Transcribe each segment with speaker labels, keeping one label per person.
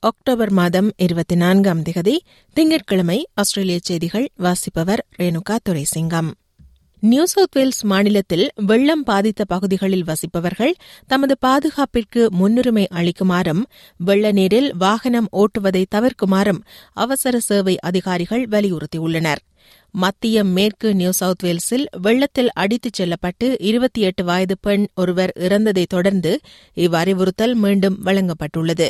Speaker 1: October மாதம் இருபத்தி நான்காம் திகதி திங்கட்கிழமை ஆஸ்திரேலிய செய்திகள் வாசிப்பவர் Renuka Duraisingam. New South Wales மாநிலத்தில் வெள்ளம் பாதித்த பகுதிகளில் வசிப்பவர்கள் தமது பாதுகாப்பிற்கு முன்னுரிமை அளிக்குமாறும் வெள்ள நீரில் வாகனம் ஓட்டுவதை தவிர்க்குமாறும் அவசர சேவை அதிகாரிகள் வலியுறுத்தியுள்ளனர். மத்திய மேற்கு நியூ சவுத் வேல்ஸில் வெள்ளத்தில் அடித்துச் செல்லப்பட்டு இருபத்தி எட்டு வயது பெண் ஒருவர் இறந்ததைத் தொடர்ந்து இவ்வறிவுறுத்தல் மீண்டும் வழங்கப்பட்டுள்ளது.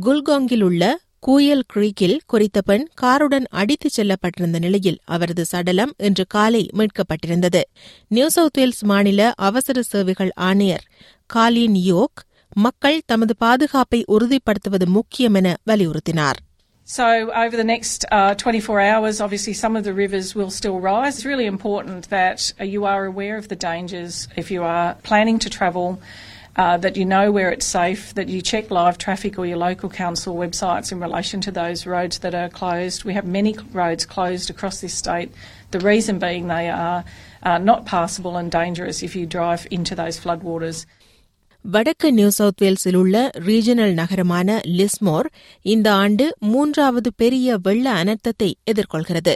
Speaker 1: குல்காங்கில் உள்ள கூயல் கிரீக்கில் குறித்த பெண் காருடன் அடித்துச் செல்லப்பட்டிருந்த நிலையில் அவரது சடலம் இன்று காலை மீட்கப்பட்டிருந்தது. நியூ சவுத் வேல்ஸ் மாநில அவசர சேவைகள் ஆணையர் காலின் யோக் மக்கள் தமது பாதுகாப்பை உறுதிப்படுத்துவது முக்கியம் என வலியுறுத்தினார்.
Speaker 2: So, over the next uh, 24 hours, obviously some of the rivers will still rise. It's really important that you are aware of the dangers if you are planning to travel, uh, that you know where it's safe, that you check live traffic or your local council websites in relation to those roads that are closed. We have many roads closed across this state, the reason being they are uh, not passable and dangerous if you drive into those floodwaters.
Speaker 1: வடக்கு New South வேல்ஸில் உள்ள regional நகரமான லிஸ்மோர் இந்த ஆண்டு மூன்றாவது பெரிய வெள்ள அனர்த்தத்தை எதிர்கொள்கிறது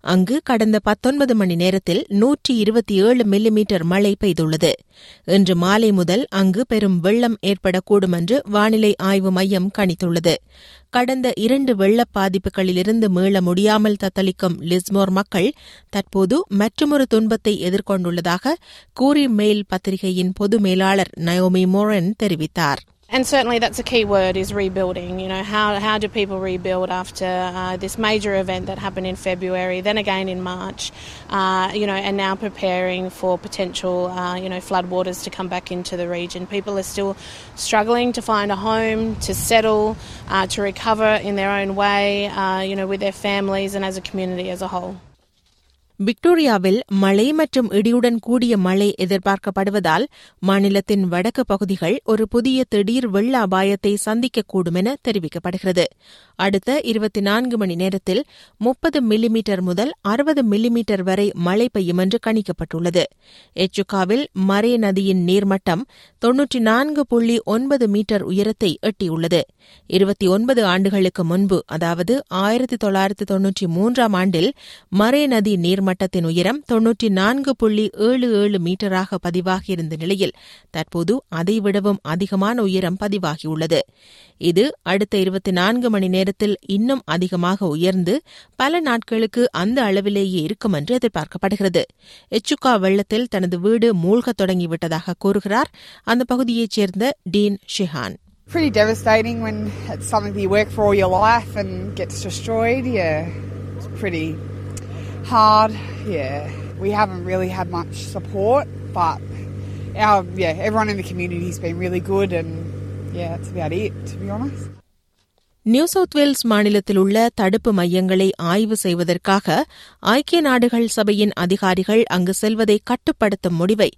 Speaker 1: அங்கு கடந்த பத்தொன்பது மணி நேரத்தில் நூற்றி இருபத்தி ஏழு மில்லிமீட்டர் மழை பெய்துள்ளது. இன்று மாலை முதல் அங்கு பெரும் வெள்ளம் ஏற்படக்கூடும் என்று வானிலை ஆய்வு மையம் கணித்துள்ளது. கடந்த இரண்டு வெள்ளப் பாதிப்புகளிலிருந்து மீள முடியாமல் தத்தளிக்கும் லிஸ்மோர் மக்கள் தற்போது மற்றொரு துன்பத்தை எதிர்கொண்டுள்ளதாக கூரி மெயில் பத்திரிகையின் பொது மேலாளர் நயோமி மோரன் தெரிவித்தார்.
Speaker 3: And certainly that's a key word is rebuilding. You know, how, how do people rebuild after uh, this major event that happened in February, then again in March, uh, you know, and now preparing for potential, uh, you know, floodwaters to come back into the region. People are still struggling to find a home, to settle, uh, to recover in their own way, uh, you know, with their families and as a community as a whole.
Speaker 1: விக்டோரியாவில் மழை மற்றும் இடியுடன் கூடிய மழை எதிர்பார்க்கப்படுவதால் மாநிலத்தின் வடக்கு பகுதிகள் ஒரு புதிய திடீர் வெள்ள அபாயத்தை சந்திக்கக்கூடும் என தெரிவிக்கப்படுகிறது. அடுத்த இருபத்தி நான்கு மணி நேரத்தில் முப்பது மில்லிமீட்டர் முதல் அறுபது மில்லிமீட்டர் வரை மழை பெய்யும் என்று கணிக்கப்பட்டுள்ளது. எச்சுக்காவில் மரே நதியின் நீர்மட்டம் தொன்னூற்றி நான்கு புள்ளி ஒன்பது மீட்டர் உயரத்தை எட்டியுள்ளது. இருபத்தி ஒன்பது ஆண்டுகளுக்கு முன்பு அதாவது ஆயிரத்தி தொள்ளாயிரத்து தொன்னூற்றி மூன்றாம் ஆண்டில் மரே நதி நீர்மட்டத்தின் உயரம் தொன்னூற்றி நான்கு புள்ளி ஏழு ஏழு மீட்டராக பதிவாகியிருந்த நிலையில் தற்போது அதைவிடவும் அதிகமான உயரம் பதிவாகியுள்ளது. இது அடுத்த இருபத்தி நான்கு மணி நேரம் நேரத்தில் இன்னும் அதிகமாக உயர்ந்து பல நாட்களுக்கு அந்த அளவிலேயே இருக்கும் என்று எதிர்பார்க்கப்படுகிறது எச்சுக்கா வெள்ளத்தில் தனது வீடு மூழ்கத் தொடங்கிவிட்டதாக கூறுகிறார் அந்த பகுதியைச் சேர்ந்த Dean Sheehan
Speaker 4: Pretty devastating when it's something that you work for all your life and gets destroyed. Yeah, it's pretty hard. Yeah, we haven't really had much support, but our yeah everyone in the community's been really good, and yeah, that's about it to be honest.
Speaker 1: New South Wales மாநிலத்தில் உள்ள தடுப்பு மையங்களை ஆய்வு செய்வதற்காக ஐக்கிய நாடுகள் சபையின் அதிகாரிகள் அங்கு செல்வதை கட்டுப்படுத்தும் முடிவை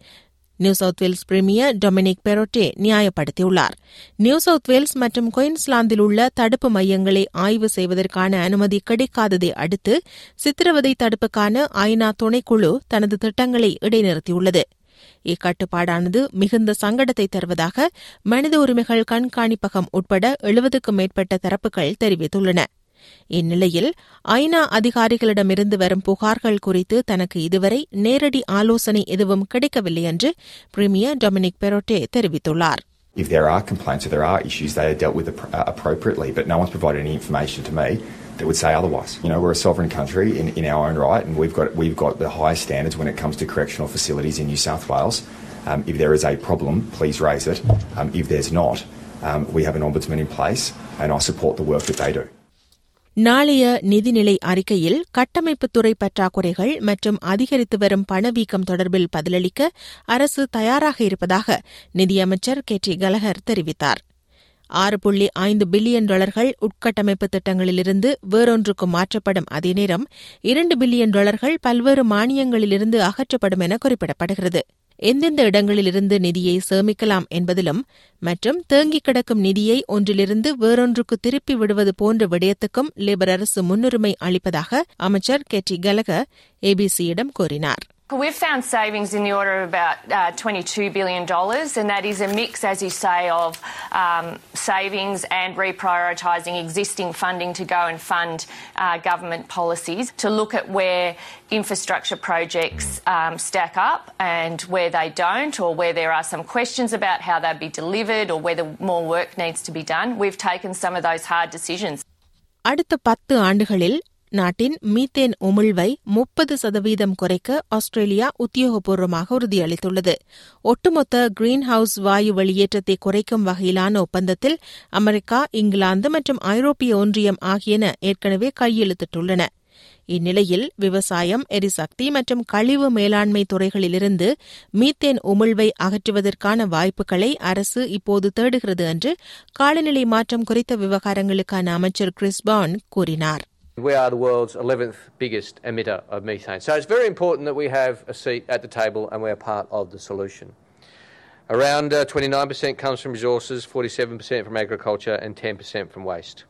Speaker 1: New South Wales premier Dominic Perrottet நியாயப்படுத்தியுள்ளார். New South Wales மற்றும் குயின்ஸ்லாந்தில் உள்ள தடுப்பு மையங்களை ஆய்வு செய்வதற்கான அனுமதி கிடைக்காததை அடுத்து சித்திரவதை தடுப்புக்கான ஐநா துணைக்குழு தனது திட்டங்களை இடைநிறுத்தியுள்ளது. இக்கட்டுப்பாடானது மிகுந்த சங்கடத்தை தருவதாக மனித உரிமைகள் கண்காணிப்பகம் உட்பட எழுபதுக்கும் மேற்பட்ட தரப்புகள் தெரிவித்துள்ளன. இந்நிலையில் ஐநா அதிகாரிகளிடமிருந்து வரும் புகார்கள் குறித்து தனக்கு இதுவரை நேரடி ஆலோசனை எதுவும் கிடைக்கவில்லை என்று பிரிமியர் டொமினிக் பெரோட்டே தெரிவித்துள்ளார்.
Speaker 5: If there are complaints or there are issues, they are dealt with uh, appropriately, but no one's provided any information to me. That would say otherwise. You know, we're a sovereign country in, in our own right, and we've got, we've got the highest standards when it comes to correctional facilities in New South Wales. Um, if there is a problem, please raise it. Um, if there's not, um, we have an ombudsman in place, and I support the work that they do.
Speaker 1: நாளைய நிதிநிலை அறிக்கையில் கட்டமைப்புத்துறை பற்றாக்குறைகள் மற்றும் அதிகரித்து வரும் பணவீக்கம் தொடர்பில் பதிலளிக்க அரசு தயாராக இருப்பதாக நிதியமைச்சர் கே டி கலகர் தெரிவித்தார் ஆறு புள்ளி ஐந்து பில்லியன் டாலர்கள் உட்கட்டமைப்பு திட்டங்களிலிருந்து வேறொன்றுக்கு மாற்றப்படும். அதே நேரம் இரண்டு பில்லியன் டாலர்கள் பல்வேறு மானியங்களிலிருந்து அகற்றப்படும் என குறிப்பிடப்படுகிறது. எந்தெந்த இடங்களிலிருந்து நிதியை சேமிக்கலாம் என்பதிலும் மற்றும் தேங்கிக் கிடக்கும் நிதியை ஒன்றிலிருந்து வேறொன்றுக்கு திருப்பி விடுவது போன்ற விடயத்துக்கும் லேபர் அரசு முன்னுரிமை அளிப்பதாக அமைச்சர் கெட்டி கலக ஏபிசியிடம் கூறினார்.
Speaker 6: We've found savings in the order of about uh, $22 billion, and that is a mix, as you say, of um, savings and reprioritising existing funding to go and fund uh, government policies to look at where infrastructure projects um, stack up and where they don't, or where there are some questions about how they'll be delivered or whether more work needs to be done. We've taken some of those hard decisions.
Speaker 1: அடுத்த பத்து ஆண்டுகளில் நாட்டின் methane உமிழ்வை முப்பது சதவீதம் குறைக்க Australia உத்தியோகபூர்வமாக உறுதியளித்துள்ளது. ஒட்டுமொத்த green house வாயு வெளியேற்றத்தை குறைக்கும் வகையிலான ஒப்பந்தத்தில் அமெரிக்கா இங்கிலாந்து மற்றும் ஐரோப்பிய ஒன்றியம் ஆகியன ஏற்கனவே கையெழுத்திட்டுள்ளன. இந்நிலையில் விவசாயம் எரிசக்தி மற்றும் கழிவு மேலாண்மை துறைகளிலிருந்து மீத்தேன் உமிழ்வை அகற்றுவதற்கான வாய்ப்புகளை அரசு இப்போது தேடுகிறது என்று காலநிலை மாற்றம் குறித்த விவகாரங்களுக்கான அமைச்சர் கிறிஸ்பான் கூறினார்.
Speaker 7: We are the world's 11th biggest emitter of methane. So it's very important that we have a seat at the table and we are part of the solution. Around uh, 29% comes from resources, 47% from agriculture, and 10% from waste.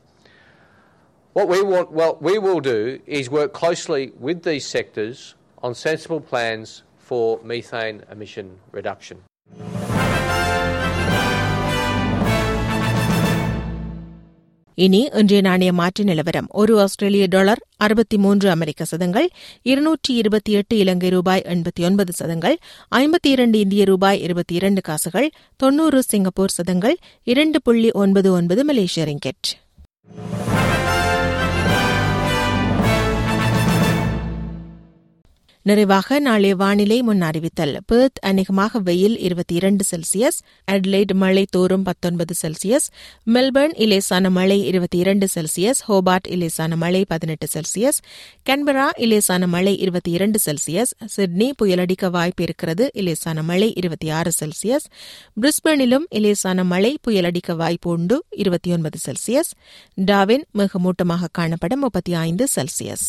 Speaker 7: What we want, well, we will do is work closely with these sectors on sensible plans for methane emission reduction.
Speaker 1: இனி இன்றைய நாணய மாற்று நிலவரம். ஒரு ஆஸ்திரேலிய dollar அறுபத்தி மூன்று அமெரிக்க சதங்கள் இருநூற்றி இருபத்தி எட்டு இலங்கை ரூபாய் எண்பத்தி ஒன்பது சதங்கள் ஐம்பத்தி இரண்டு இந்திய ரூபாய் இருபத்தி இரண்டு காசுகள் தொன்னூறு சிங்கப்பூர் சதங்கள் இரண்டு புள்ளி ஒன்பது ஒன்பது மலேசிய ரிங்கெட். நிறைவாக நாளைய வானிலை முன் அறிவித்தல். பெர்த் அநேகமாக வெயில் இருபத்தி இரண்டு செல்சியஸ் அட்லைட் மழை தோறும் பத்தொன்பது செல்சியஸ் மெல்பர்ன் இலேசான மழை இருபத்தி இரண்டு செல்சியஸ் ஹோபார்ட் இலேசான மழை பதினெட்டு செல்சியஸ் கன்பரா இலேசான மழை இருபத்தி இரண்டு செல்சியஸ் சிட்னி புயலடிக்க வாய்ப்பு இருக்கிறது இலேசான மழை இருபத்தி ஆறு செல்சியஸ் பிரிஸ்பர்னிலும் இலேசான மழை புயலடிக்க வாய்ப்பு உண்டு இருபத்தி ஒன்பது செல்சியஸ் டாவின் மிக மூட்டமாக காணப்படும் முப்பத்தி ஐந்து செல்சியஸ்.